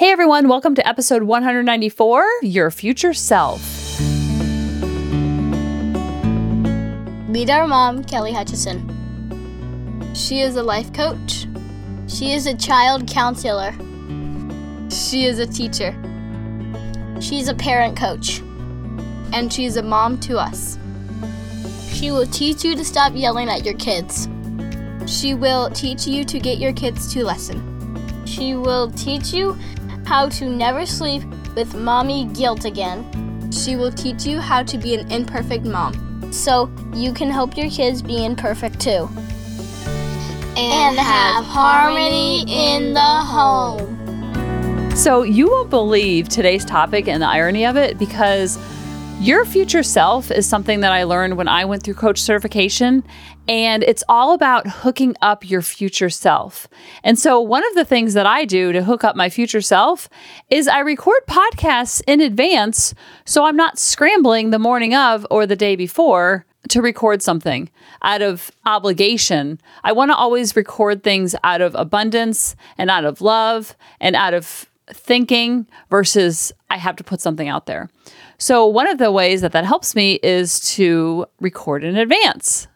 Hey everyone, welcome to episode 194 Your Future Self. Meet our mom, Kelly Hutchison. She is a life coach. She is a child counselor. She is a teacher. She's a parent coach. And she's a mom to us. She will teach you to stop yelling at your kids. She will teach you to get your kids to listen. She will teach you how to never sleep with mommy guilt again. She will teach you how to be an imperfect mom so you can help your kids be imperfect too. And have harmony in the home. So, you won't believe today's topic and the irony of it because your future self is something that I learned when I went through coach certification, and it's all about hooking up your future self. And so, one of the things that I do to hook up my future self is I record podcasts in advance so I'm not scrambling the morning of or the day before to record something out of obligation. I want to always record things out of abundance and out of love and out of thinking versus I have to put something out there. So, one of the ways that that helps me is to record in advance.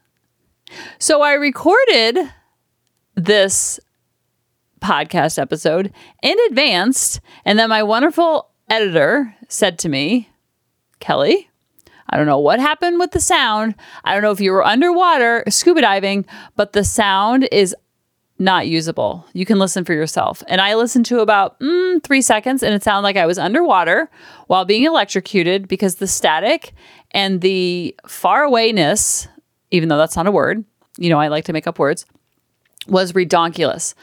So, I recorded this podcast episode in advance, and then my wonderful editor said to me, Kelly, I don't know what happened with the sound. I don't know if you were underwater scuba diving, but the sound is not usable. You can listen for yourself. And I listened to about mm, three seconds and it sounded like I was underwater while being electrocuted because the static and the far awayness, even though that's not a word, you know, I like to make up words, was redonkulous.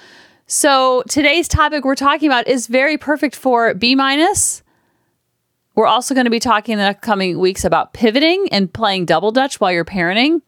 So today's topic we're talking about is very perfect for B minus. We're also going to be talking in the coming weeks about pivoting and playing double dutch while you're parenting.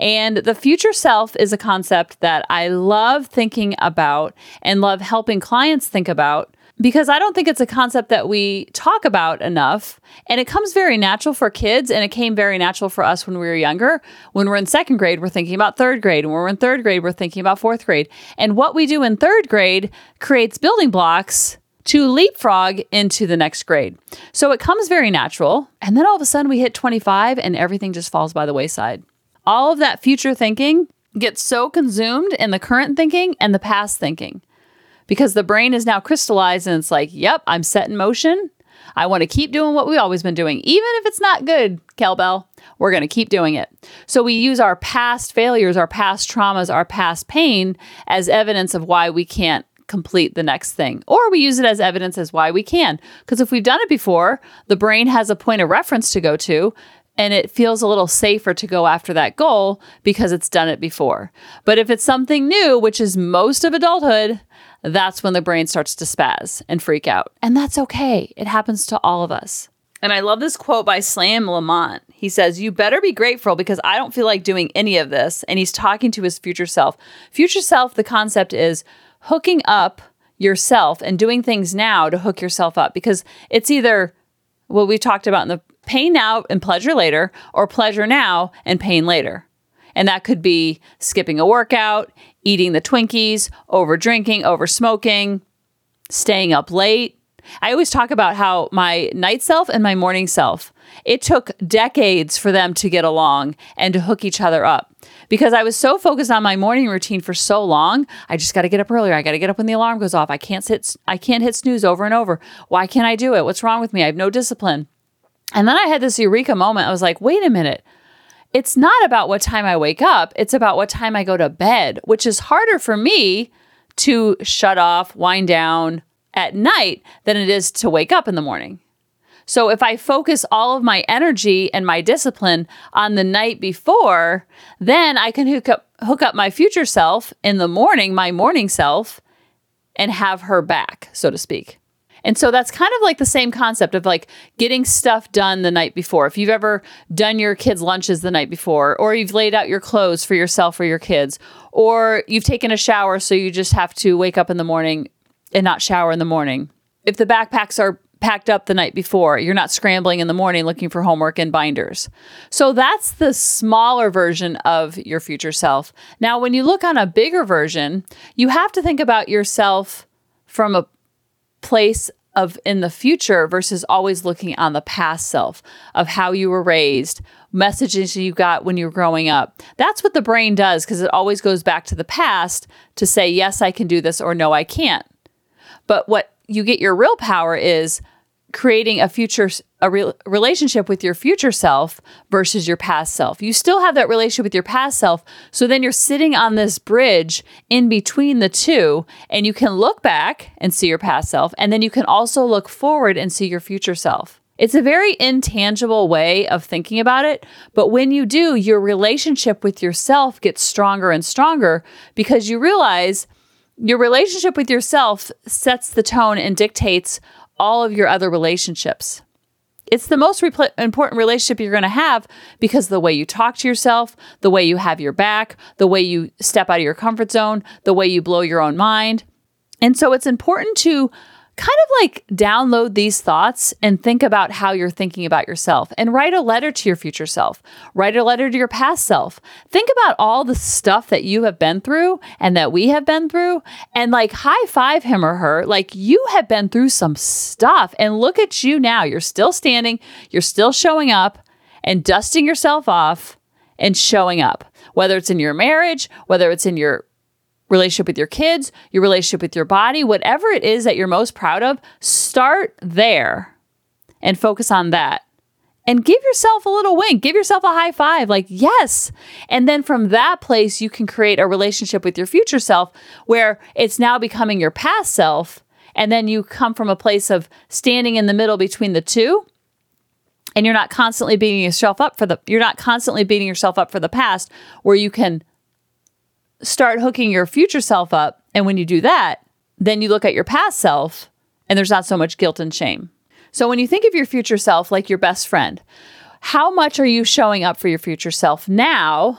And the future self is a concept that I love thinking about and love helping clients think about because I don't think it's a concept that we talk about enough. And it comes very natural for kids, and it came very natural for us when we were younger. When we're in second grade, we're thinking about third grade. And when we're in third grade, we're thinking about fourth grade. And what we do in third grade creates building blocks to leapfrog into the next grade. So it comes very natural. And then all of a sudden, we hit 25 and everything just falls by the wayside all of that future thinking gets so consumed in the current thinking and the past thinking because the brain is now crystallized and it's like, yep, I'm set in motion. I want to keep doing what we've always been doing. Even if it's not good, Kelbell, we're going to keep doing it. So we use our past failures, our past traumas, our past pain as evidence of why we can't complete the next thing. Or we use it as evidence as why we can. Because if we've done it before, the brain has a point of reference to go to and it feels a little safer to go after that goal because it's done it before. But if it's something new, which is most of adulthood, that's when the brain starts to spaz and freak out. And that's okay. It happens to all of us. And I love this quote by Slam Lamont. He says, You better be grateful because I don't feel like doing any of this. And he's talking to his future self. Future self, the concept is hooking up yourself and doing things now to hook yourself up because it's either what we talked about in the pain now and pleasure later, or pleasure now and pain later. And that could be skipping a workout, eating the Twinkies, over drinking, over smoking, staying up late. I always talk about how my night self and my morning self, it took decades for them to get along and to hook each other up. Because I was so focused on my morning routine for so long, I just got to get up earlier. I got to get up when the alarm goes off. I can't sit I can't hit snooze over and over. Why can't I do it? What's wrong with me? I have no discipline. And then I had this eureka moment. I was like, wait a minute. It's not about what time I wake up, it's about what time I go to bed, which is harder for me to shut off, wind down at night than it is to wake up in the morning. So if I focus all of my energy and my discipline on the night before, then I can hook up hook up my future self in the morning, my morning self, and have her back, so to speak. And so that's kind of like the same concept of like getting stuff done the night before. If you've ever done your kids' lunches the night before, or you've laid out your clothes for yourself or your kids, or you've taken a shower so you just have to wake up in the morning and not shower in the morning. If the backpacks are packed up the night before, you're not scrambling in the morning looking for homework and binders. So that's the smaller version of your future self. Now, when you look on a bigger version, you have to think about yourself from a place of in the future versus always looking on the past self of how you were raised, messages you got when you were growing up. That's what the brain does because it always goes back to the past to say, yes, I can do this or no, I can't. But what you get your real power is creating a future a re- relationship with your future self versus your past self. You still have that relationship with your past self, so then you're sitting on this bridge in between the two and you can look back and see your past self and then you can also look forward and see your future self. It's a very intangible way of thinking about it, but when you do, your relationship with yourself gets stronger and stronger because you realize your relationship with yourself sets the tone and dictates all of your other relationships. It's the most repl- important relationship you're going to have because the way you talk to yourself, the way you have your back, the way you step out of your comfort zone, the way you blow your own mind. And so it's important to kind of like download these thoughts and think about how you're thinking about yourself and write a letter to your future self. Write a letter to your past self. Think about all the stuff that you have been through and that we have been through and like high five him or her. Like you have been through some stuff and look at you now. You're still standing, you're still showing up and dusting yourself off and showing up, whether it's in your marriage, whether it's in your relationship with your kids, your relationship with your body, whatever it is that you're most proud of, start there and focus on that. And give yourself a little wink, give yourself a high five, like, yes. And then from that place, you can create a relationship with your future self where it's now becoming your past self. And then you come from a place of standing in the middle between the two and you're not constantly beating yourself up for the you're not constantly beating yourself up for the past where you can start hooking your future self up. And when you do that, then you look at your past self and there's not so much guilt and shame. So when you think of your future self like your best friend, how much are you showing up for your future self now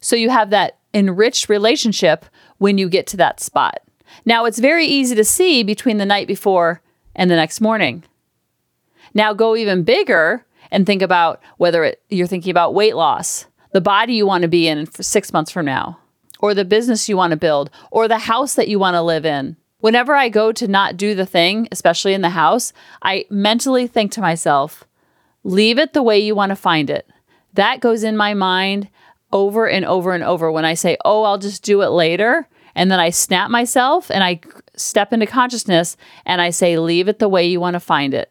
so you have that enriched relationship when you get to that spot? Now, it's very easy to see between the night before and the next morning. Now, go even bigger and think about whether it, you're thinking about weight loss, the body you want to be in six months from now, or the business you want to build or the house that you want to live in. Whenever I go to not do the thing, especially in the house, I mentally think to myself, leave it the way you want to find it. That goes in my mind over and over and over when I say, oh, I'll just do it later. And then I snap myself and I step into consciousness and I say, leave it the way you want to find it.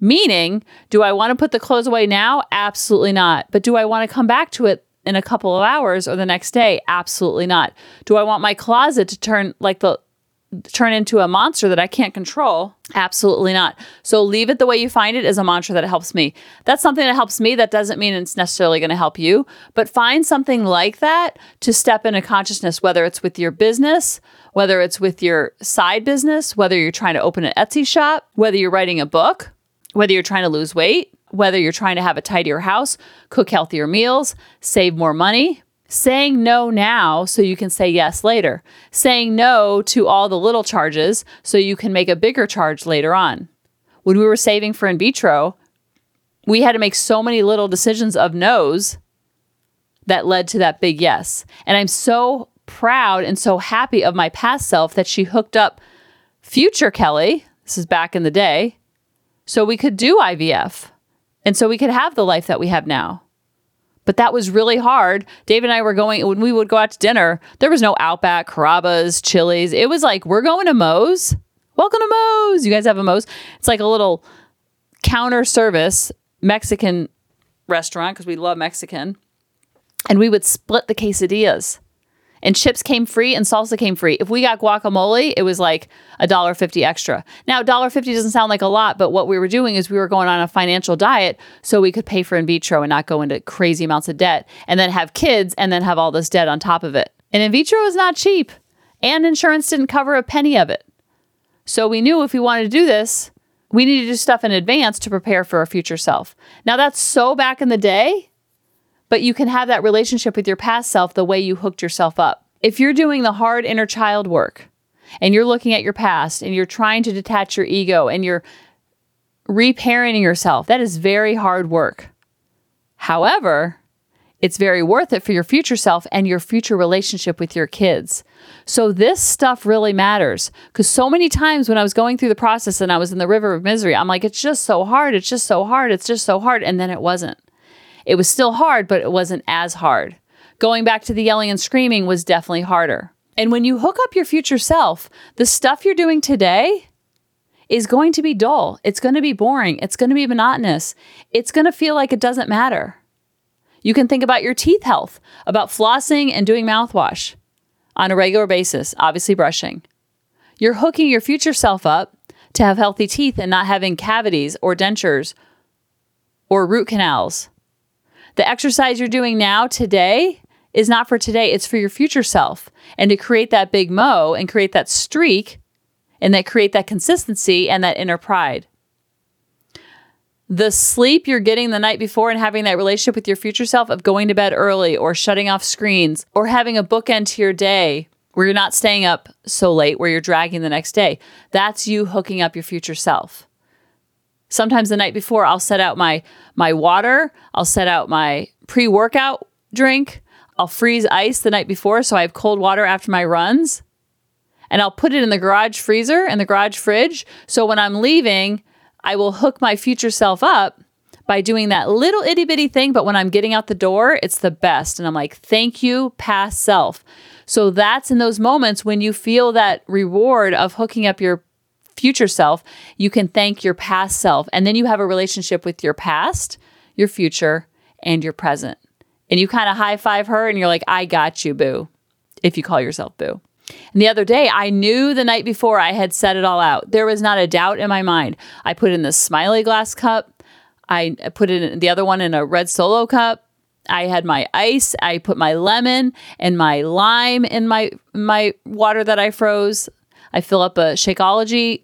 Meaning, do I want to put the clothes away now? Absolutely not. But do I want to come back to it in a couple of hours or the next day? Absolutely not. Do I want my closet to turn like the turn into a monster that I can't control? Absolutely not. So leave it the way you find it is a mantra that helps me. That's something that helps me. That doesn't mean it's necessarily going to help you, but find something like that to step into consciousness, whether it's with your business, whether it's with your side business, whether you're trying to open an Etsy shop, whether you're writing a book, whether you're trying to lose weight, whether you're trying to have a tidier house, cook healthier meals, save more money, saying no now so you can say yes later, saying no to all the little charges so you can make a bigger charge later on. When we were saving for in vitro, we had to make so many little decisions of no's that led to that big yes. And I'm so proud and so happy of my past self that she hooked up future Kelly, this is back in the day, so we could do IVF. And so we could have the life that we have now. But that was really hard. Dave and I were going, when we would go out to dinner, there was no Outback, Carrabba's, Chili's. It was like, we're going to Moe's. Welcome to Moe's. You guys have a Moe's? It's like a little counter service Mexican restaurant because we love Mexican. And we would split the quesadillas and chips came free and salsa came free. If we got guacamole, it was like a dollar fifty extra. Now, dollar fifty doesn't sound like a lot, but what we were doing is we were going on a financial diet so we could pay for in vitro and not go into crazy amounts of debt, and then have kids and then have all this debt on top of it. And in vitro is not cheap, and insurance didn't cover a penny of it. So we knew if we wanted to do this, we needed to do stuff in advance to prepare for our future self. Now that's so back in the day but you can have that relationship with your past self the way you hooked yourself up. If you're doing the hard inner child work and you're looking at your past and you're trying to detach your ego and you're reparenting yourself, that is very hard work. However, It's very worth it for your future self and your future relationship with your kids. So, this stuff really matters because so many times when I was going through the process and I was in the river of misery, I'm like, it's just so hard. It's just so hard. It's just so hard. And then it wasn't. It was still hard, but it wasn't as hard. Going back to the yelling and screaming was definitely harder. And when you hook up your future self, the stuff you're doing today is going to be dull. It's going to be boring. It's going to be monotonous. It's going to feel like it doesn't matter. You can think about your teeth health, about flossing and doing mouthwash on a regular basis, obviously brushing. You're hooking your future self up to have healthy teeth and not having cavities or dentures or root canals. The exercise you're doing now today is not for today, it's for your future self. And to create that big mo and create that streak and that create that consistency and that inner pride the sleep you're getting the night before and having that relationship with your future self of going to bed early or shutting off screens or having a bookend to your day where you're not staying up so late where you're dragging the next day. That's you hooking up your future self. Sometimes the night before I'll set out my my water, I'll set out my pre-workout drink, I'll freeze ice the night before so I have cold water after my runs. And I'll put it in the garage freezer and the garage fridge so when I'm leaving I will hook my future self up by doing that little itty bitty thing. But when I'm getting out the door, it's the best. And I'm like, thank you, past self. So that's in those moments when you feel that reward of hooking up your future self, you can thank your past self. And then you have a relationship with your past, your future, and your present. And you kind of high five her and you're like, I got you, boo, if you call yourself boo. And the other day, I knew the night before I had set it all out. There was not a doubt in my mind. I put in the smiley glass cup. I put in the other one in a red solo cup. I had my ice. I put my lemon and my lime in my my water that I froze. I fill up a Shakeology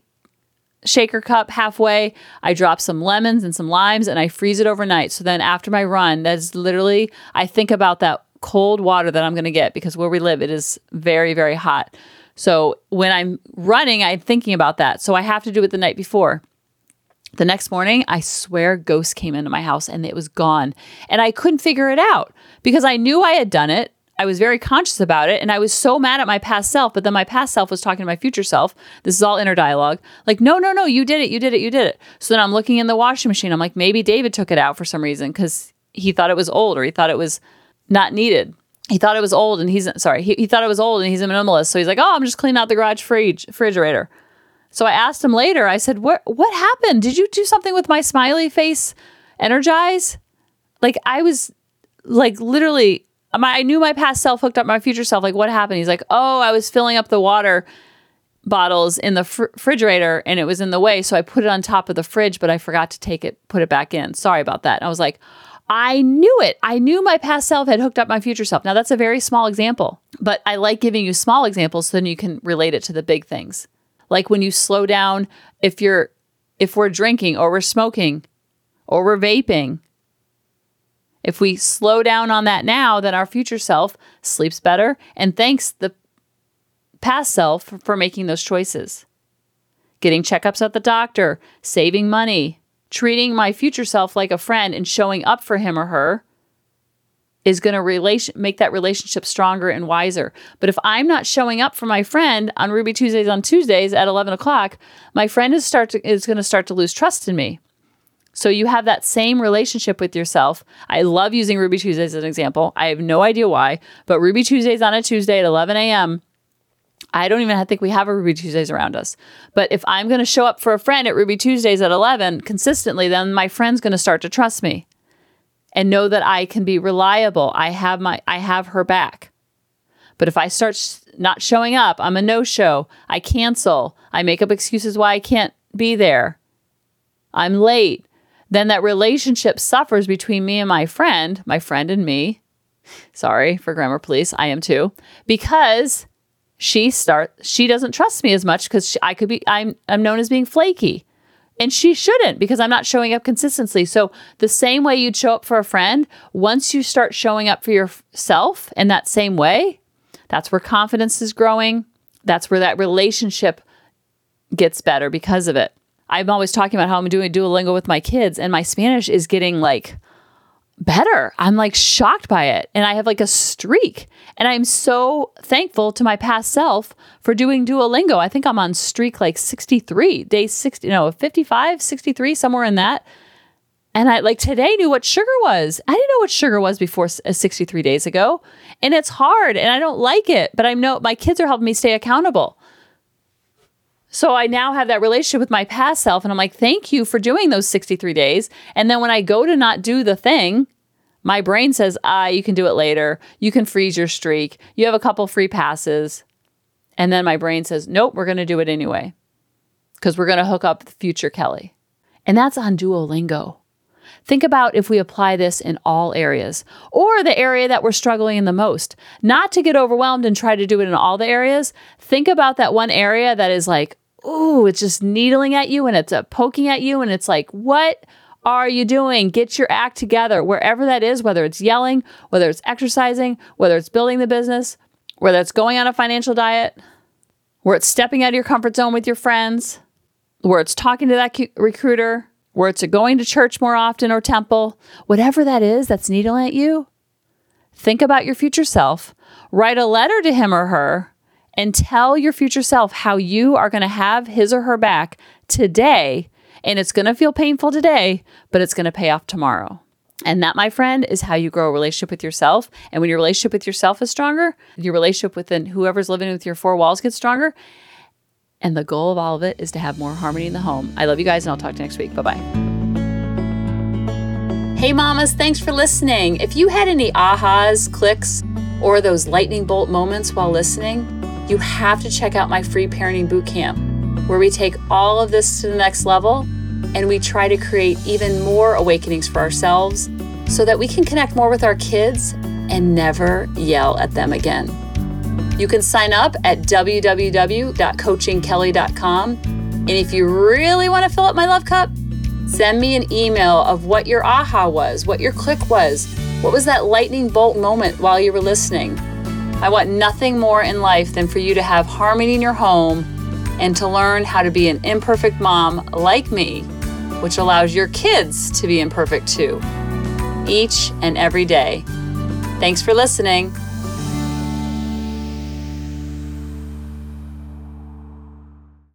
shaker cup halfway. I drop some lemons and some limes and I freeze it overnight. So then after my run, that's literally I think about that cold water that I'm going to get because where we live, it is very, very hot. So when I'm running, I'm thinking about that. So I have to do it the night before. The next morning, I swear ghosts came into my house and it was gone. And I couldn't figure it out because I knew I had done it. I was very conscious about it and I was so mad at my past self, but then my past self was talking to my future self. This is all inner dialogue. Like, no, no, no, you did it, you did it, you did it. So then I'm looking in the washing machine. I'm like, maybe David took it out for some reason because he thought it was old or he thought it was not needed. He thought it was old and he's sorry, he, he thought it was old and he's a minimalist. So he's like, oh, I'm just cleaning out the garage fridge refrigerator. So I asked him later, I said, what what happened? Did you do something with my smiley face energize? Like I was like literally my, I knew my past self hooked up my future self. Like what happened? He's like, oh, I was filling up the water bottles in the fr- refrigerator and it was in the way. So I put it on top of the fridge, but I forgot to take it, put it back in. Sorry about that. And I was like, I knew it. I knew my past self had hooked up my future self. Now, that's a very small example, but I like giving you small examples so then you can relate it to the big things. Like when you slow down, if you're, if we're drinking or we're smoking or we're vaping, if we slow down on that now, then our future self sleeps better and thanks the past self for making those choices. Getting checkups at the doctor, saving money, treating my future self like a friend and showing up for him or her is going to relation make that relationship stronger and wiser. But if I'm not showing up for my friend on Ruby Tuesdays on Tuesdays at 11 o'clock, my friend is start to, is going to start to lose trust in me. So you have that same relationship with yourself. I love using Ruby Tuesdays as an example. I have no idea why, but Ruby Tuesdays on a Tuesday at 11 a.m. I don't even think we have a Ruby Tuesdays around us. But if I'm going to show up for a friend at Ruby Tuesdays at 11 consistently, then my friend's going to start to trust me and know that I can be reliable. I have my I have her back. But if I start not showing up, I'm a no-show. I cancel. I make up excuses why I can't be there. I'm late. Then that relationship suffers between me and my friend, my friend and me. Sorry for grammar police. I am too. Because she start she doesn't trust me as much because I could be I'm I'm known as being flaky. And she shouldn't because I'm not showing up consistently. So, the same way you'd show up for a friend, once you start showing up for yourself in that same way, that's where confidence is growing. That's where that relationship gets better because of it. I'm always talking about how I'm doing Duolingo with my kids, and my Spanish is getting like better. I'm like shocked by it. And I have like a streak. And I'm so thankful to my past self for doing Duolingo. I think I'm on streak like 63, day 60, no, 55, 63, somewhere in that. And I like today knew what sugar was. I didn't know what sugar was before uh, 63 days ago. And it's hard and I don't like it, but I know my kids are helping me stay accountable. So I now have that relationship with my past self and I'm like, "Thank you for doing those 63 days." And then when I go to not do the thing, my brain says, "Ah, you can do it later. You can freeze your streak. You have a couple free passes." And then my brain says, "Nope, we're going to do it anyway." Cuz we're going to hook up future Kelly. And that's on Duolingo. Think about if we apply this in all areas or the area that we're struggling in the most. Not to get overwhelmed and try to do it in all the areas. Think about that one area that is like, ooh, it's just needling at you and it's uh, poking at you. And it's like, what are you doing? Get your act together, wherever that is, whether it's yelling, whether it's exercising, whether it's building the business, whether it's going on a financial diet, where it's stepping out of your comfort zone with your friends, where it's talking to that recruiter, where it's going to church more often or temple, whatever that is that's needling at you, think about your future self, write a letter to him or her, and tell your future self how you are going to have his or her back today. And it's going to feel painful today, but it's going to pay off tomorrow. And that, my friend, is how you grow a relationship with yourself. And when your relationship with yourself is stronger, your relationship with whoever's living with your four walls gets stronger. And the goal of all of it is to have more harmony in the home. I love you guys, and I'll talk to you next week. Bye bye. Hey, mamas, thanks for listening. If you had any ahas, clicks, or those lightning bolt moments while listening, you have to check out my free parenting boot camp, where we take all of this to the next level and we try to create even more awakenings for ourselves so that we can connect more with our kids and never yell at them again. You can sign up at www.coachingkelly.com. And if you really want to fill up my love cup, send me an email of what your aha was, what your click was, what was that lightning bolt moment while you were listening. I want nothing more in life than for you to have harmony in your home and to learn how to be an imperfect mom like me, which allows your kids to be imperfect too, each and every day. Thanks for listening.